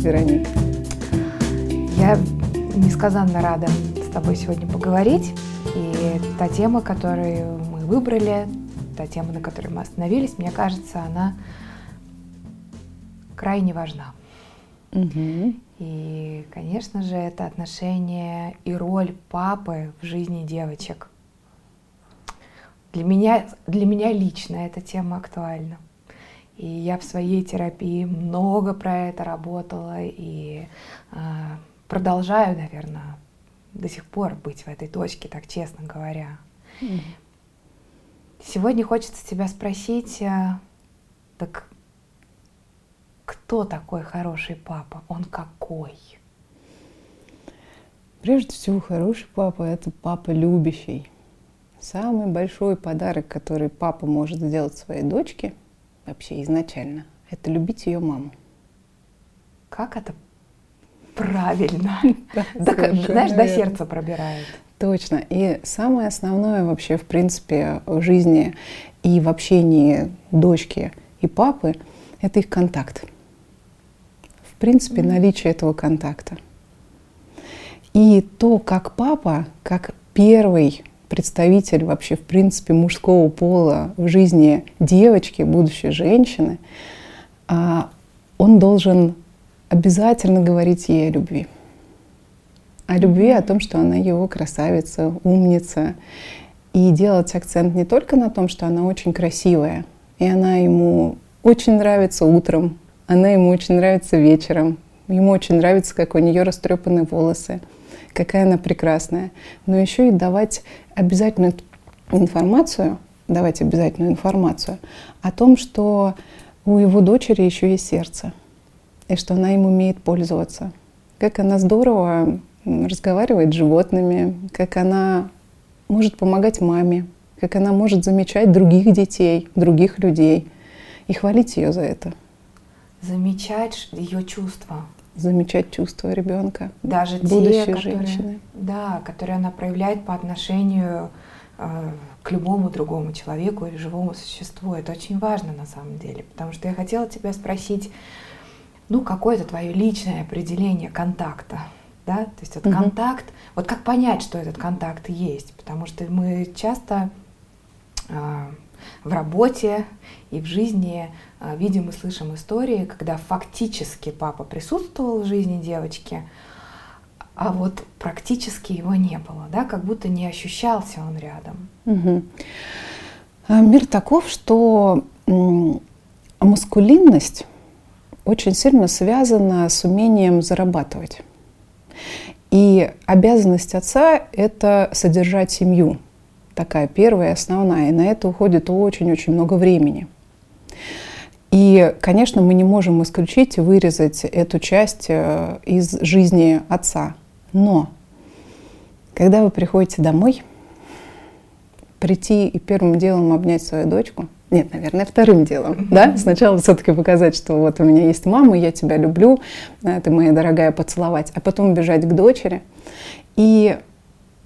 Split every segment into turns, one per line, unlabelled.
Вероника.
Я несказанно рада с тобой сегодня поговорить. И та тема, которую мы выбрали, та тема, на которой мы остановились, мне кажется, она крайне важна.
Угу.
И, конечно же, это отношение и роль папы в жизни девочек. Для меня, для меня лично эта тема актуальна. И я в своей терапии много про это работала и э, продолжаю, наверное, до сих пор быть в этой точке, так честно говоря. Mm. Сегодня хочется тебя спросить, э, так кто такой хороший папа? Он какой?
Прежде всего, хороший папа – это папа любящий. Самый большой подарок, который папа может сделать своей дочке, вообще изначально, это любить ее маму.
Как это правильно? Знаешь, до сердца пробирает.
Точно. И самое основное вообще, в принципе, в жизни и в общении дочки и папы – это их контакт. В принципе, наличие этого контакта. И то, как папа, как первый представитель вообще, в принципе, мужского пола в жизни девочки, будущей женщины, а, он должен обязательно говорить ей о любви о любви, о том, что она его красавица, умница. И делать акцент не только на том, что она очень красивая, и она ему очень нравится утром, она ему очень нравится вечером, ему очень нравится, как у нее растрепаны волосы, какая она прекрасная. Но еще и давать обязательную информацию, давать обязательную информацию о том, что у его дочери еще есть сердце, и что она им умеет пользоваться. Как она здорово разговаривает с животными, как она может помогать маме, как она может замечать других детей, других людей и хвалить ее за это.
Замечать ее чувства.
Замечать чувства ребенка.
Даже
будущей
те, которые,
женщины.
Да, которые она проявляет по отношению э, к любому другому человеку или живому существу. Это очень важно на самом деле. Потому что я хотела тебя спросить, ну, какое-то твое личное определение контакта да, то есть этот угу. контакт, вот как понять, что этот контакт есть, потому что мы часто э, в работе и в жизни э, видим и слышим истории, когда фактически папа присутствовал в жизни девочки, а вот практически его не было, да, как будто не ощущался он рядом.
Угу. Мир таков, что маскулинность очень сильно связана с умением зарабатывать. И обязанность отца – это содержать семью. Такая первая, основная. И на это уходит очень-очень много времени. И, конечно, мы не можем исключить и вырезать эту часть э, из жизни отца. Но когда вы приходите домой, прийти и первым делом обнять свою дочку – нет, наверное, вторым делом, да? Сначала все-таки показать, что вот у меня есть мама, я тебя люблю, ты моя дорогая, поцеловать, а потом бежать к дочери и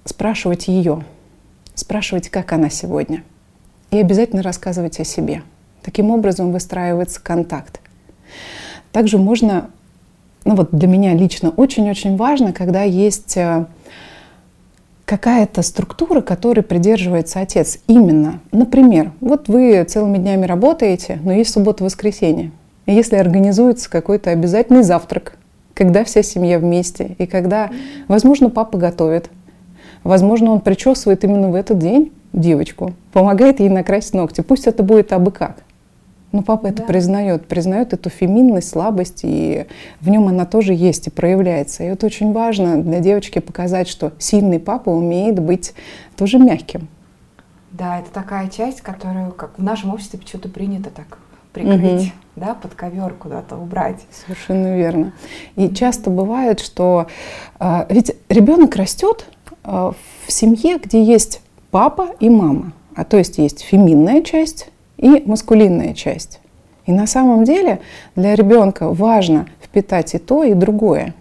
спрашивать ее, спрашивать, как она сегодня, и обязательно рассказывать о себе. Таким образом выстраивается контакт. Также можно, ну вот для меня лично очень-очень важно, когда есть э, какая-то структура, которой придерживается отец. Именно, например, вот вы целыми днями работаете, но есть суббота-воскресенье. И если организуется какой-то обязательный завтрак, когда вся семья вместе, и когда, возможно, папа готовит, возможно, он причесывает именно в этот день девочку, помогает ей накрасить ногти. Пусть это будет абы как. Но папа это признает, признает эту феминность, слабость, и в нем она тоже есть и проявляется. И это очень важно для девочки показать, что сильный папа умеет быть тоже мягким.
Да, это такая часть, которую как в нашем обществе почему-то принято так прикрыть, угу. да, под ковер куда-то убрать.
Совершенно верно. И часто бывает, что э, ведь ребенок растет в семье, где есть папа и мама, а то есть есть феминная часть и маскулинная часть. И на самом деле для ребенка важно впитать и то, и другое.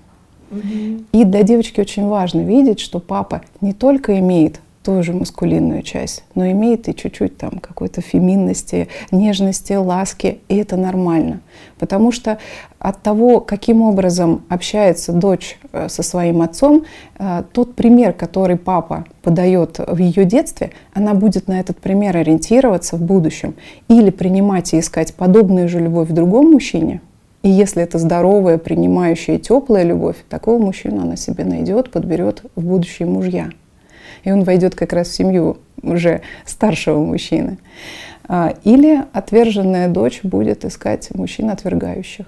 И для девочки очень важно видеть, что папа не только имеет тоже маскулинную часть, но имеет и чуть-чуть там какой-то феминности, нежности, ласки, и это нормально. Потому что от того, каким образом общается дочь э, со своим отцом, э, тот пример, который папа подает в ее детстве, она будет на этот пример ориентироваться в будущем или принимать и искать подобную же любовь в другом мужчине. И если это здоровая, принимающая, теплая любовь, такого мужчину она себе найдет, подберет в будущие мужья и он войдет как раз в семью уже старшего мужчины. А, или отверженная дочь будет искать мужчин отвергающих.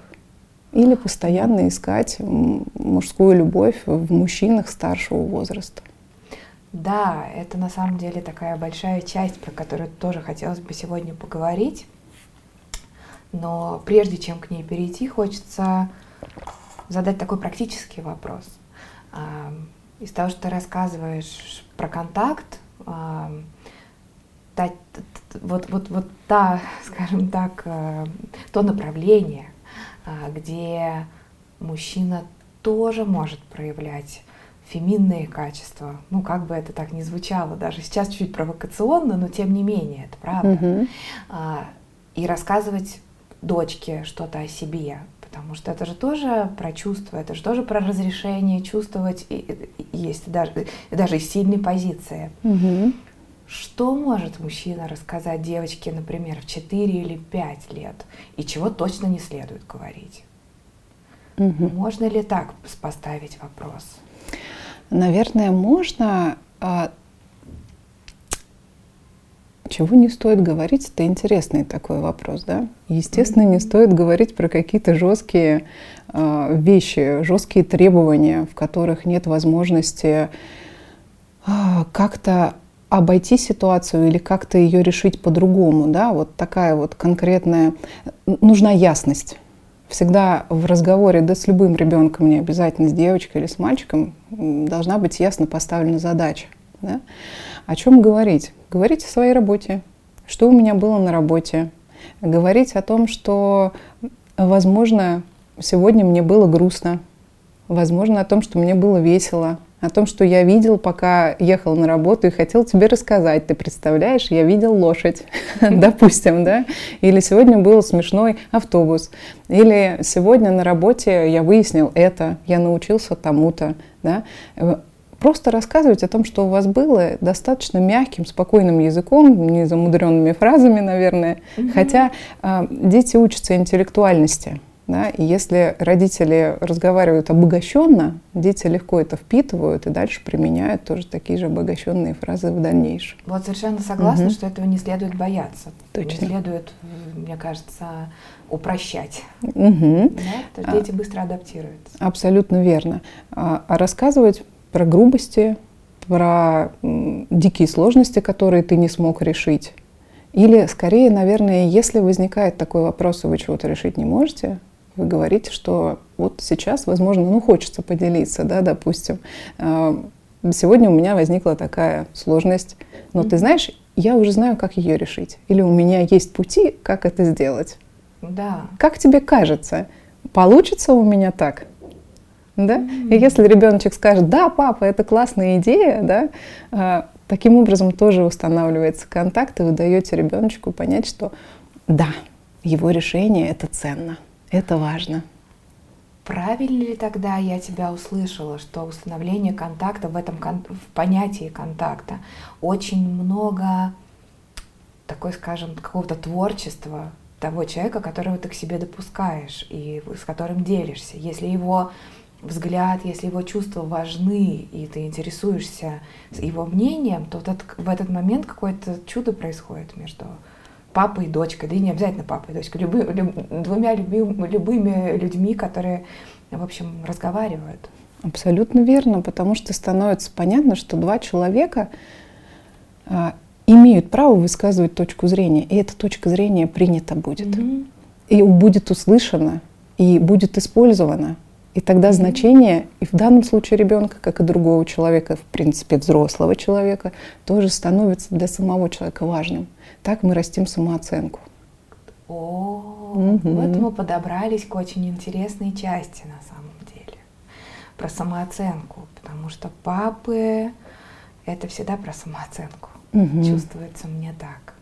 Или постоянно искать мужскую любовь в мужчинах старшего возраста.
Да, это на самом деле такая большая часть, про которую тоже хотелось бы сегодня поговорить. Но прежде чем к ней перейти, хочется задать такой практический вопрос. А, из того, что ты рассказываешь про контакт, та, вот, вот, вот та, скажем так, э, то направление, а, где мужчина тоже может проявлять феминные качества. Ну, как бы это так ни звучало, даже сейчас чуть провокационно, но тем не менее, это правда. Mm-hmm. И рассказывать дочке что-то о себе, потому что это же тоже про чувства, это же тоже про разрешение чувствовать, и, и есть даже, даже из сильной позиции. Угу. Что может мужчина рассказать девочке, например, в 4 или 5 лет, и чего точно не следует говорить? Угу. Можно ли так поставить вопрос?
Наверное, можно. А, чего не стоит говорить, это интересный такой вопрос, да? Естественно, не стоит говорить про какие-то жесткие э, вещи, жесткие требования, в которых нет возможности э, как-то обойти ситуацию или как-то ее решить по-другому, да? Вот такая вот конкретная нужна ясность. Всегда в разговоре, да с любым ребенком, не обязательно с девочкой или с мальчиком, должна быть ясно поставлена задача. Да? О чем говорить? Говорить о своей работе, что у меня было на работе. Говорить о том, что, возможно, сегодня мне было грустно. Возможно, о том, что мне было весело. О том, что я видел, пока ехал на работу и хотел тебе рассказать. Ты представляешь, я видел лошадь, допустим, да? Или сегодня был смешной автобус. Или сегодня на работе я выяснил это, я научился тому-то, да? Просто рассказывать о том, что у вас было, достаточно мягким, спокойным языком, не замудренными фразами, наверное. Угу. Хотя э, дети учатся интеллектуальности. Да? И если родители разговаривают обогащенно, дети легко это впитывают и дальше применяют тоже такие же обогащенные фразы в дальнейшем.
Вот совершенно согласна, угу. что этого не следует бояться.
Точно.
Не следует, мне кажется, упрощать. Угу. Да? То дети а, быстро адаптируются.
Абсолютно верно. А, а рассказывать про грубости, про дикие сложности, которые ты не смог решить. Или скорее, наверное, если возникает такой вопрос, и вы чего-то решить не можете, вы говорите, что вот сейчас, возможно, ну хочется поделиться, да, допустим. А, сегодня у меня возникла такая сложность, но ты знаешь, я уже знаю, как ее решить. Или у меня есть пути, как это сделать.
Да.
Как тебе кажется, получится у меня так? Да? Mm-hmm. И если ребеночек скажет, да, папа, это классная идея, да, а, таким образом тоже устанавливается контакт, и вы даете ребеночку понять, что да, его решение это ценно, это важно.
Правильно ли тогда я тебя услышала, что установление контакта в этом в понятии контакта очень много такой, скажем, какого-то творчества того человека, которого ты к себе допускаешь и с которым делишься. Если его взгляд, если его чувства важны, и ты интересуешься его мнением, то вот в этот момент какое-то чудо происходит между папой и дочкой, да и не обязательно папой и дочкой, любы, люб, двумя любим, любыми людьми, которые, в общем, разговаривают.
Абсолютно верно, потому что становится понятно, что два человека а, имеют право высказывать точку зрения, и эта точка зрения принята будет, mm-hmm. и будет услышана, и будет использована. И тогда значение и в данном случае ребенка, как и другого человека, в принципе взрослого человека, тоже становится для самого человека важным. Так мы растим самооценку.
О, угу. вот мы подобрались к очень интересной части на самом деле про самооценку, потому что папы это всегда про самооценку. Угу. Чувствуется мне так.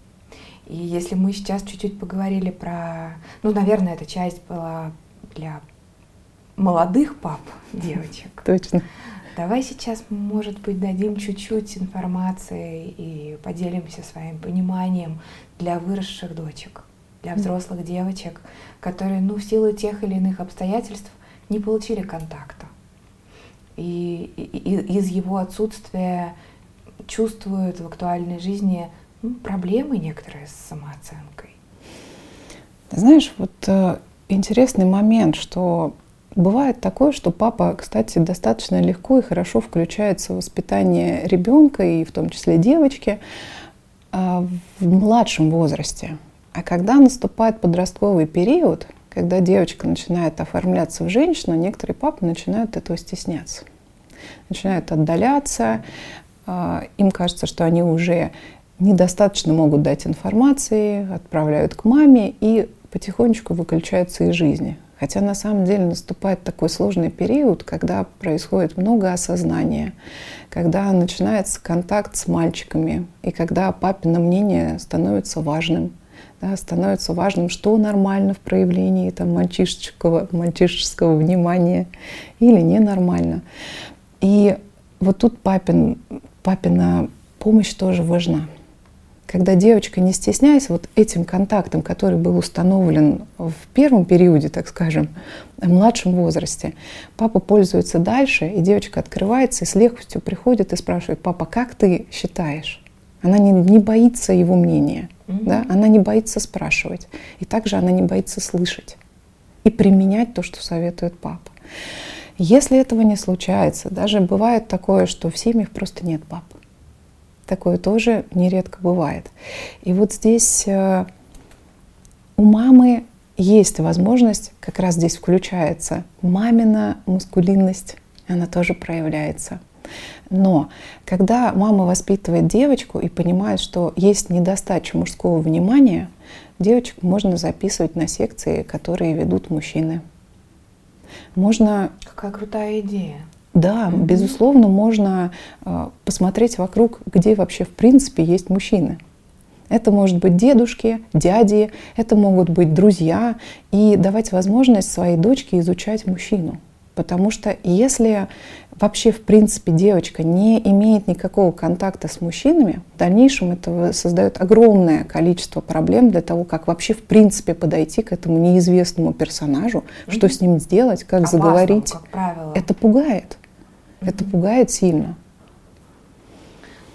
И если мы сейчас чуть-чуть поговорили про, ну, наверное, эта часть была для молодых пап, девочек.
Точно.
Давай сейчас, может быть, дадим чуть-чуть информации и поделимся своим пониманием для выросших дочек, для взрослых девочек, которые, ну, в силу тех или иных обстоятельств не получили контакта. И, и, и из его отсутствия чувствуют в актуальной жизни ну, проблемы некоторые с самооценкой.
Знаешь, вот э, интересный момент, что бывает такое, что папа, кстати, достаточно легко и хорошо включается в воспитание ребенка и в том числе девочки э, в младшем возрасте. А когда наступает подростковый период, когда девочка начинает оформляться в женщину, некоторые папы начинают этого стесняться. Начинают отдаляться, э, им кажется, что они уже недостаточно могут дать информации, отправляют к маме и потихонечку выключаются из жизни. Хотя на самом деле наступает такой сложный период, когда происходит много осознания, когда начинается контакт с мальчиками, и когда папино мнение становится важным. Да, становится важным, что нормально в проявлении там, мальчишеского, мальчишеского внимания или ненормально. И вот тут папин, папина помощь тоже важна когда девочка, не стесняясь вот этим контактом, который был установлен в первом периоде, так скажем, в младшем возрасте, папа пользуется дальше, и девочка открывается и с легкостью приходит и спрашивает, папа, как ты считаешь? Она не, не боится его мнения, mm-hmm. да? она не боится спрашивать. И также она не боится слышать и применять то, что советует папа. Если этого не случается, даже бывает такое, что в семьях просто нет папы. Такое тоже нередко бывает. И вот здесь э, у мамы есть возможность, как раз здесь включается мамина мускулинность, она тоже проявляется. Но когда мама воспитывает девочку и понимает, что есть недостача мужского внимания, девочек можно записывать на секции, которые ведут мужчины. Можно...
Какая крутая идея.
Да, mm-hmm. безусловно, можно э, посмотреть вокруг, где вообще в принципе есть мужчины. Это может быть дедушки, дяди, это могут быть друзья, и давать возможность своей дочке изучать мужчину. Потому что если вообще, в принципе, девочка не имеет никакого контакта с мужчинами, в дальнейшем это создает огромное количество проблем для того, как вообще, в принципе, подойти к этому неизвестному персонажу, mm-hmm. что с ним сделать, как Опасно, заговорить.
Как правило.
Это пугает. Это пугает сильно.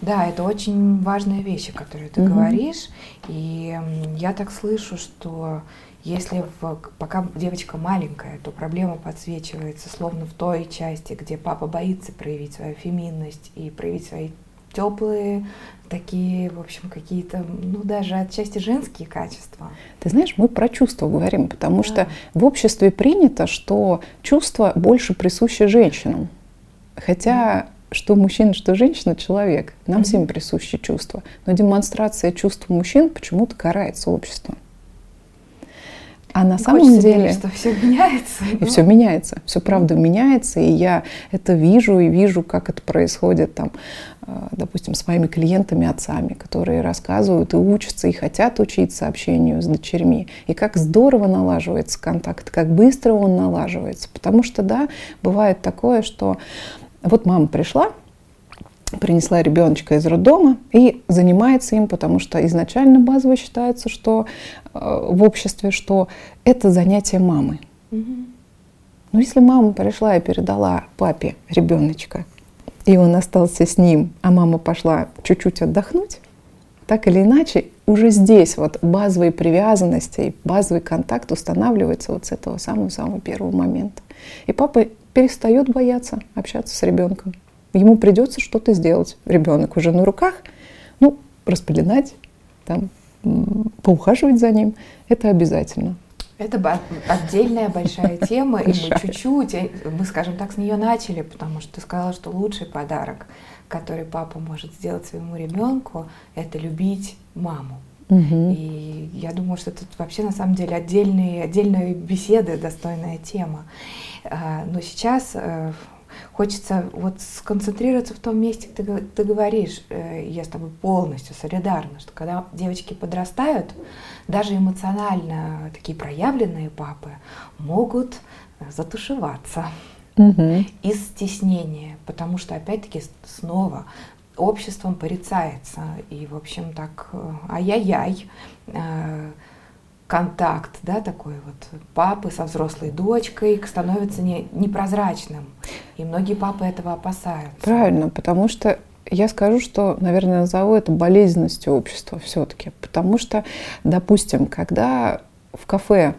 Да, это очень важная вещь, о которой ты угу. говоришь. И я так слышу, что если в, пока девочка маленькая, то проблема подсвечивается словно в той части, где папа боится проявить свою феминность и проявить свои теплые, такие, в общем, какие-то, ну, даже отчасти женские качества.
Ты знаешь, мы про чувства говорим, потому да. что в обществе принято, что чувства больше присущи женщинам. Хотя что мужчина, что женщина, человек. Нам mm-hmm. всем присущи чувства. Но демонстрация чувств мужчин почему-то карается обществом. А на самом
Хочется
деле...
Верить, что все меняется.
И все меняется. Все правда меняется. И я это вижу и вижу, как это происходит там, э, допустим, с моими клиентами, отцами, которые рассказывают и учатся, и хотят учиться общению с дочерьми. И как здорово налаживается контакт, как быстро он налаживается. Потому что, да, бывает такое, что вот мама пришла, принесла ребеночка из роддома и занимается им, потому что изначально базово считается, что э, в обществе, что это занятие мамы. Угу. Но если мама пришла и передала папе ребеночка, и он остался с ним, а мама пошла чуть-чуть отдохнуть, так или иначе, уже здесь вот базовые привязанности, базовый контакт устанавливается вот с этого самого-самого первого момента. И папа перестает бояться общаться с ребенком. Ему придется что-то сделать. Ребенок уже на руках, ну, распеленать, там, поухаживать за ним, это обязательно.
Это отдельная большая тема, и мы чуть-чуть, э, мы, скажем так, с нее начали, потому что ты сказала, что лучший подарок, который папа может сделать своему ребенку, это любить маму. Угу. И я думаю, что это вообще на самом деле отдельные, отдельные беседы, достойная тема. А, но сейчас э, хочется вот сконцентрироваться в том месте, где ты, ты говоришь, э, я с тобой полностью солидарна, что когда девочки подрастают, даже эмоционально такие проявленные папы могут затушеваться угу. из стеснения, потому что опять-таки снова обществом порицается. И, в общем, так, э, ай-яй-яй, э, контакт, да, такой вот папы со взрослой дочкой становится не, непрозрачным. И многие папы этого опасаются.
Правильно, потому что я скажу, что, наверное, назову это болезненностью общества все-таки. Потому что, допустим, когда в кафе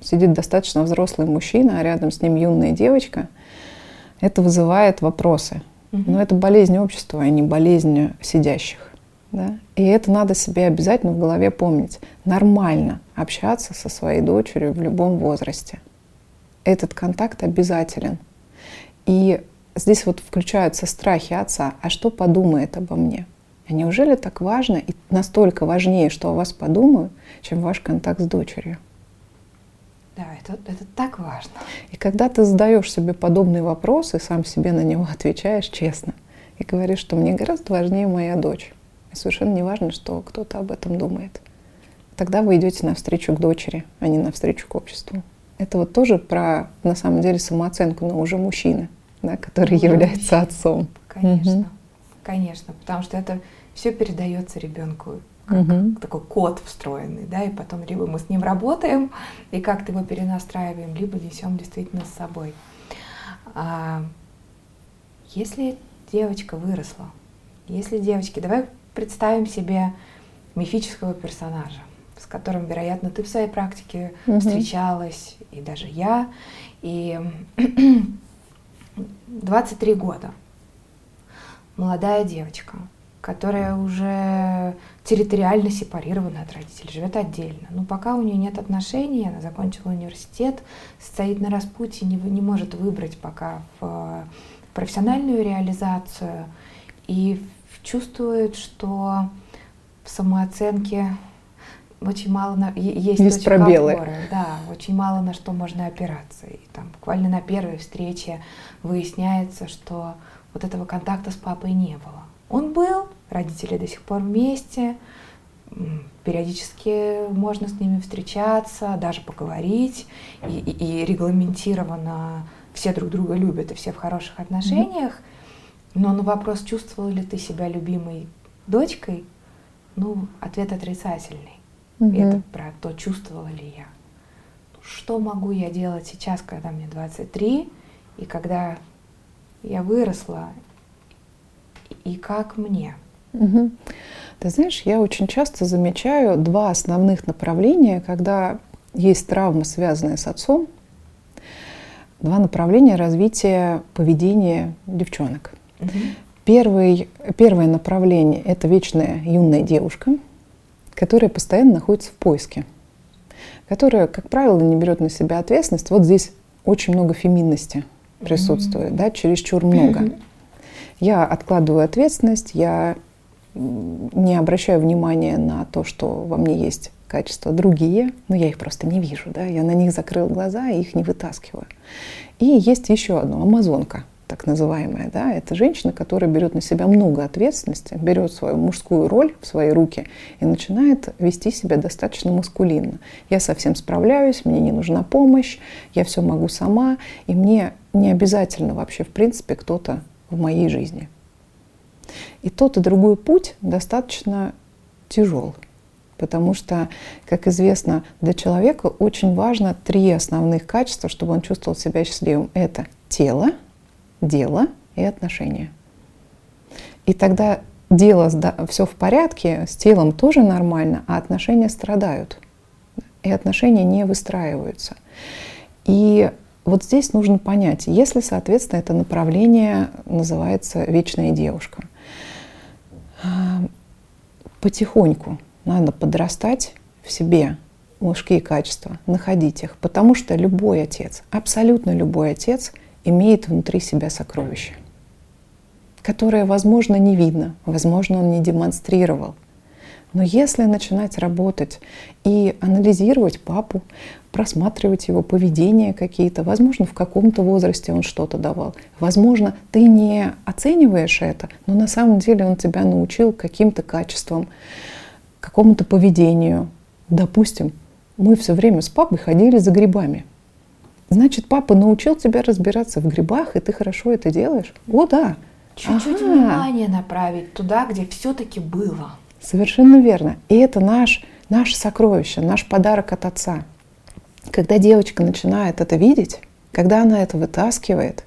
сидит достаточно взрослый мужчина, а рядом с ним юная девочка, это вызывает вопросы. Но это болезнь общества, а не болезнь сидящих. Да? И это надо себе обязательно в голове помнить. Нормально общаться со своей дочерью в любом возрасте. Этот контакт обязателен. И здесь вот включаются страхи отца. А что подумает обо мне? А неужели так важно и настолько важнее, что о вас подумают, чем ваш контакт с дочерью?
Да, это, это так важно.
И когда ты задаешь себе подобные вопросы, сам себе на него отвечаешь честно и говоришь, что мне гораздо важнее моя дочь. Совершенно не важно, что кто-то об этом думает. Тогда вы идете навстречу к дочери, а не навстречу к обществу. Это вот тоже про, на самом деле, самооценку, но уже мужчины, да, который уже является отцом.
Конечно, угу. конечно, потому что это все передается ребенку как угу. такой код встроенный, да, и потом либо мы с ним работаем и как-то его перенастраиваем, либо несем действительно с собой. А, если девочка выросла, если девочки, давай представим себе мифического персонажа, с которым, вероятно, ты в своей практике угу. встречалась, и даже я, и 23 года, молодая девочка, которая уже территориально сепарирована от родителей, живет отдельно. Но пока у нее нет отношений, она закончила университет, стоит на распутье, не, не может выбрать пока в профессиональную реализацию и чувствует, что в самооценке очень мало на, есть,
есть пробелы.
Опоры, да, очень мало на что можно опираться. И там буквально на первой встрече выясняется, что вот этого контакта с папой не было. Он был, родители до сих пор вместе, периодически можно с ними встречаться, даже поговорить, и, и, и регламентированно все друг друга любят и все в хороших отношениях. Но на вопрос, чувствовала ли ты себя любимой дочкой, ну, ответ отрицательный. Mm-hmm. Это про то, чувствовала ли я. Что могу я делать сейчас, когда мне 23, и когда я выросла, и как мне?
Угу. Ты знаешь, я очень часто замечаю два основных направления, когда есть травма, связанная с отцом, два направления развития поведения девчонок. Угу. Первый, первое направление – это вечная юная девушка, которая постоянно находится в поиске, которая, как правило, не берет на себя ответственность. Вот здесь очень много феминности присутствует, mm-hmm. да, чересчур много. Mm-hmm. Я откладываю ответственность, я не обращаю внимания на то, что во мне есть качества другие, но я их просто не вижу, да, я на них закрыл глаза и их не вытаскиваю. И есть еще одно, амазонка, так называемая, да, это женщина, которая берет на себя много ответственности, берет свою мужскую роль в свои руки и начинает вести себя достаточно маскулинно. Я совсем справляюсь, мне не нужна помощь, я все могу сама, и мне не обязательно вообще, в принципе, кто-то в моей жизни. И тот и другой путь достаточно тяжел, потому что, как известно, для человека очень важно три основных качества, чтобы он чувствовал себя счастливым. Это тело, дело и отношения. И тогда дело, все в порядке, с телом тоже нормально, а отношения страдают. И отношения не выстраиваются. И вот здесь нужно понять, если, соответственно, это направление называется «вечная девушка», а, потихоньку надо подрастать в себе мужские качества, находить их, потому что любой отец, абсолютно любой отец имеет внутри себя сокровище, которое, возможно, не видно, возможно, он не демонстрировал, Но если начинать работать и анализировать папу, просматривать его поведение какие-то, возможно, в каком-то возрасте он что-то давал, возможно, ты не оцениваешь это, но на самом деле он тебя научил каким-то качествам, какому-то поведению. Допустим, мы все время с папой ходили за грибами. Значит, папа научил тебя разбираться в грибах, и ты хорошо это делаешь? О, да.
Чуть-чуть ага. внимание направить туда, где все-таки было.
Совершенно верно. И это наш, наше сокровище, наш подарок от отца. Когда девочка начинает это видеть, когда она это вытаскивает,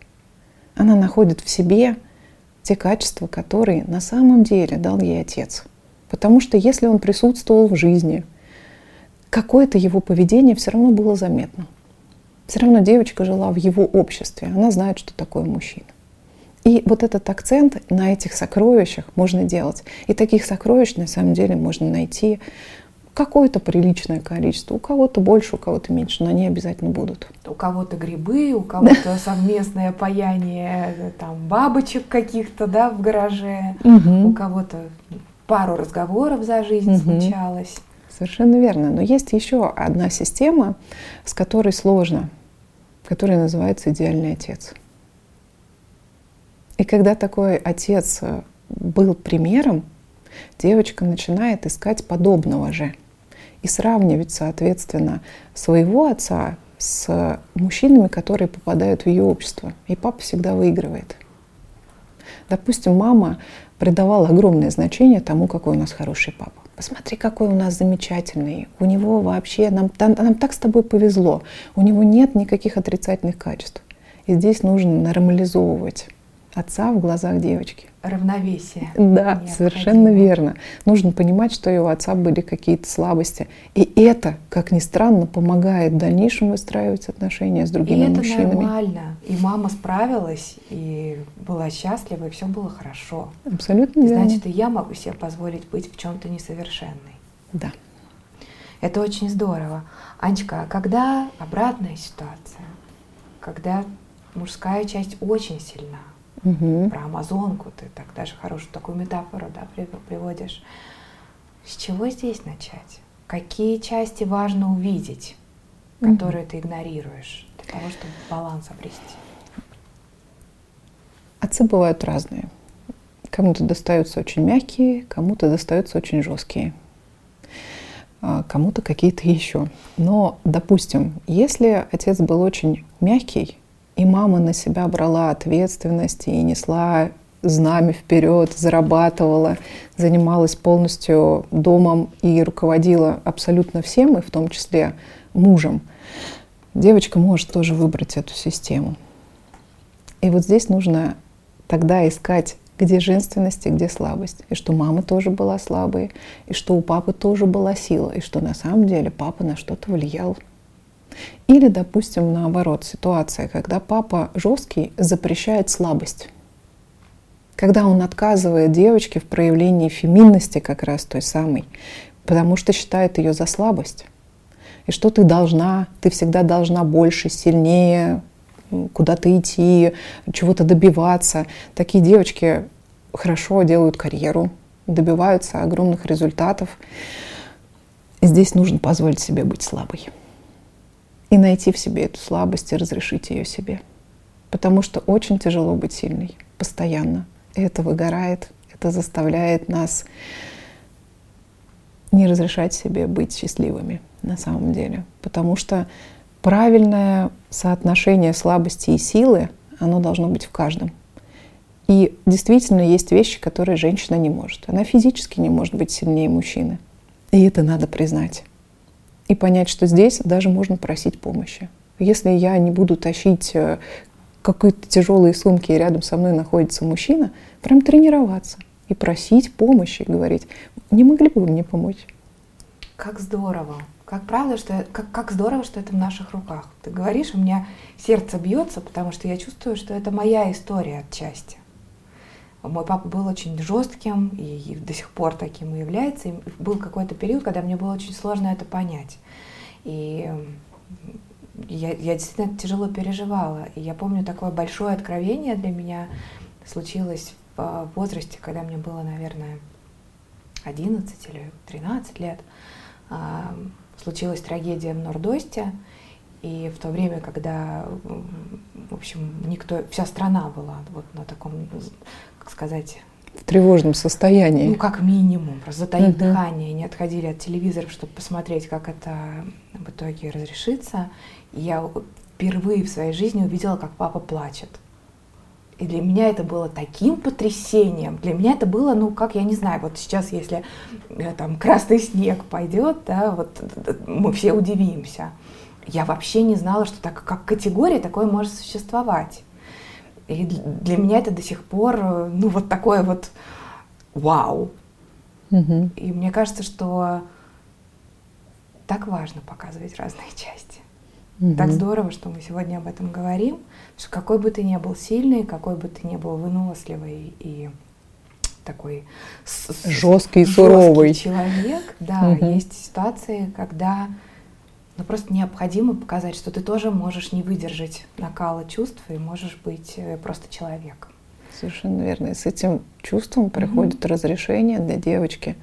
она находит в себе те качества, которые на самом деле дал ей отец. Потому что если он присутствовал в жизни, какое-то его поведение все равно было заметно. Все равно девочка жила в его обществе, она знает, что такое мужчина. И вот этот акцент на этих сокровищах можно делать. И таких сокровищ на самом деле можно найти какое-то приличное количество. У кого-то больше, у кого-то меньше, но они обязательно будут.
У кого-то грибы, у кого-то совместное паяние там, бабочек каких-то да, в гараже, у кого-то пару разговоров за жизнь случалось.
Совершенно верно. Но есть еще одна система, с которой сложно, которая называется идеальный отец. И когда такой отец э, был примером, девочка начинает искать подобного же и сравнивать, соответственно, своего отца с мужчинами, которые попадают в ее общество. И папа всегда выигрывает. Допустим, мама придавала огромное значение тому, какой у нас хороший папа. Посмотри, какой у нас замечательный. У него вообще, нам, нам так с тобой повезло. У него нет никаких отрицательных качеств. И здесь нужно нормализовывать отца в глазах девочки.
Равновесие.
Да, совершенно верно. Нужно понимать, что у отца были какие-то слабости. И это, как ни странно, помогает в дальнейшем выстраивать отношения с другими и мужчинами.
это нормально. И мама справилась, и была счастлива, и все было хорошо.
Абсолютно верно.
Значит, и я могу себе позволить быть в чем-то несовершенной.
Да.
Это очень здорово. Анечка, а когда обратная ситуация? Когда мужская часть очень сильна, угу. про Амазонку, ты так даже хорошую такую метафору да, приводишь. С чего здесь начать? Какие части важно увидеть, которые угу. ты игнорируешь, для того, чтобы баланс обрести?
Отцы бывают разные. Кому-то достаются очень мягкие, кому-то достаются очень жесткие а кому-то какие-то еще. Но, допустим, если отец был очень мягкий, и мама на себя брала ответственность и несла знамя вперед, зарабатывала, занималась полностью домом и руководила абсолютно всем, и в том числе мужем. Девочка может тоже выбрать эту систему. И вот здесь нужно тогда искать, где женственность и где слабость. И что мама тоже была слабой, и что у папы тоже была сила, и что на самом деле папа на что-то влиял или, допустим, наоборот, ситуация, когда папа жесткий запрещает слабость. Когда он отказывает девочке в проявлении феминности как раз той самой, потому что считает ее за слабость. И что ты должна, ты всегда должна больше, сильнее, куда-то идти, чего-то добиваться. Такие девочки хорошо делают карьеру, добиваются огромных результатов. Здесь нужно позволить себе быть слабой и найти в себе эту слабость и разрешить ее себе. Потому что очень тяжело быть сильной постоянно. Это выгорает, это заставляет нас не разрешать себе быть счастливыми на самом деле. Потому что правильное соотношение слабости и силы, оно должно быть в каждом. И действительно есть вещи, которые женщина не может. Она физически не может быть сильнее мужчины. И это надо признать и понять, что здесь даже можно просить помощи. Если я не буду тащить э, какие-то тяжелые сумки, и рядом со мной находится мужчина, прям тренироваться и просить помощи, говорить, не могли бы вы мне помочь?
Как здорово. Как правда, что как, как здорово, что это в наших руках. Ты говоришь, у меня сердце бьется, потому что я чувствую, что это моя история отчасти. Мой папа был очень жестким и до сих пор таким и является. И был какой-то период, когда мне было очень сложно это понять. И я, я действительно тяжело переживала. И я помню, такое большое откровение для меня случилось в возрасте, когда мне было, наверное, 11 или 13 лет, а, случилась трагедия в Нордосте, и в то время, когда, в общем, никто, вся страна была вот на таком, как сказать,
в тревожном состоянии.
Ну, как минимум, просто затаив uh-huh. дыхание, не отходили от телевизоров, чтобы посмотреть, как это в итоге разрешится. И я впервые в своей жизни увидела, как папа плачет. И для меня это было таким потрясением. Для меня это было, ну, как, я не знаю, вот сейчас, если э, там красный снег пойдет, да, вот мы все удивимся. Я вообще не знала, что так, как категория такое может существовать. И для меня это до сих пор, э, ну, вот такое вот вау. Угу. И мне кажется, что так важно показывать разные части. Угу. Так здорово, что мы сегодня об этом говорим, что какой бы ты ни был сильный, какой бы ты ни был выносливый и такой
жесткий, суровый
человек, да, угу. есть ситуации, когда но просто необходимо показать, что ты тоже можешь не выдержать накала чувств и можешь быть э, просто человеком.
Совершенно верно. И с этим чувством приходит mm разрешение для девочки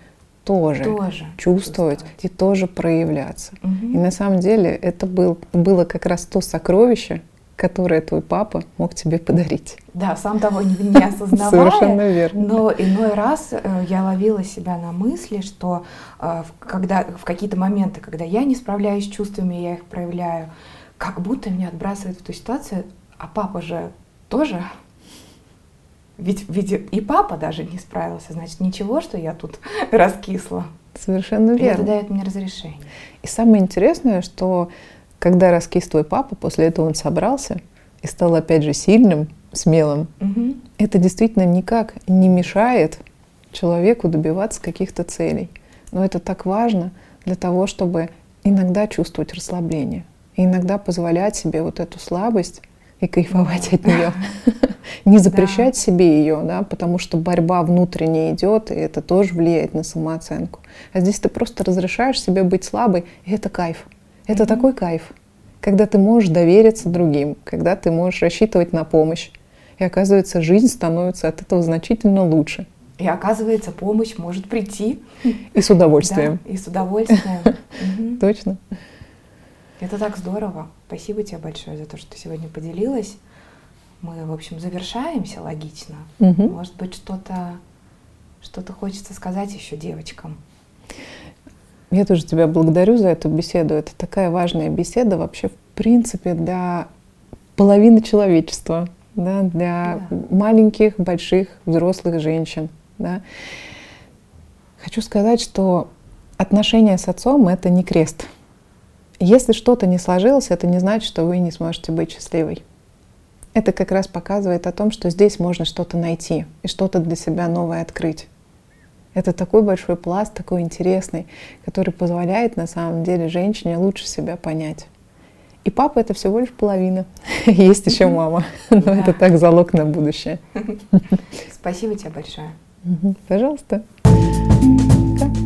тоже, тоже чувствовать, чувствовать и тоже проявляться. mm И на самом деле это был, было как раз то сокровище, которое твой папа мог тебе подарить.
Да, сам того не, не осознавая.
Совершенно верно.
Но иной раз э, я ловила себя на мысли, что э, когда, в какие-то моменты, когда я не справляюсь с чувствами, я их проявляю, как будто меня отбрасывает в ту ситуацию, а папа же тоже ведь, ведь и папа даже не справился, значит, ничего, что я тут раскисла.
Совершенно верно. И это
дает мне разрешение.
И самое интересное, что когда раскис твой папа, после этого он собрался и стал опять же сильным, смелым, угу. это действительно никак не мешает человеку добиваться каких-то целей. Но это так важно для того, чтобы иногда чувствовать расслабление, и иногда позволять себе вот эту слабость и кайфовать от нее. Не запрещать себе ее, да, потому что борьба внутренняя идет, и это тоже влияет на самооценку. А здесь ты просто разрешаешь себе быть слабой, и это кайф. Это mm-hmm. такой кайф, когда ты можешь довериться другим, когда ты можешь рассчитывать на помощь. И оказывается, жизнь становится от этого значительно лучше.
И оказывается, помощь может прийти.
И с удовольствием.
Да, и с удовольствием.
Точно.
Это так здорово. Спасибо тебе большое за то, что ты сегодня поделилась. Мы, в общем, завершаемся логично. Может быть, что-то что-то хочется сказать еще девочкам.
Я тоже тебя благодарю за эту беседу. Это такая важная беседа вообще в принципе для половины человечества, да, для да. маленьких, больших, взрослых женщин. Да. Хочу сказать, что отношения с отцом — это не крест. Если что-то не сложилось, это не значит, что вы не сможете быть счастливой. Это как раз показывает о том, что здесь можно что-то найти и что-то для себя новое открыть. Это такой большой пласт, такой интересный, который позволяет на самом деле женщине лучше себя понять. И папа это всего лишь половина. Есть еще мама. Но это так залог на будущее.
Спасибо тебе большое.
Пожалуйста. Пока.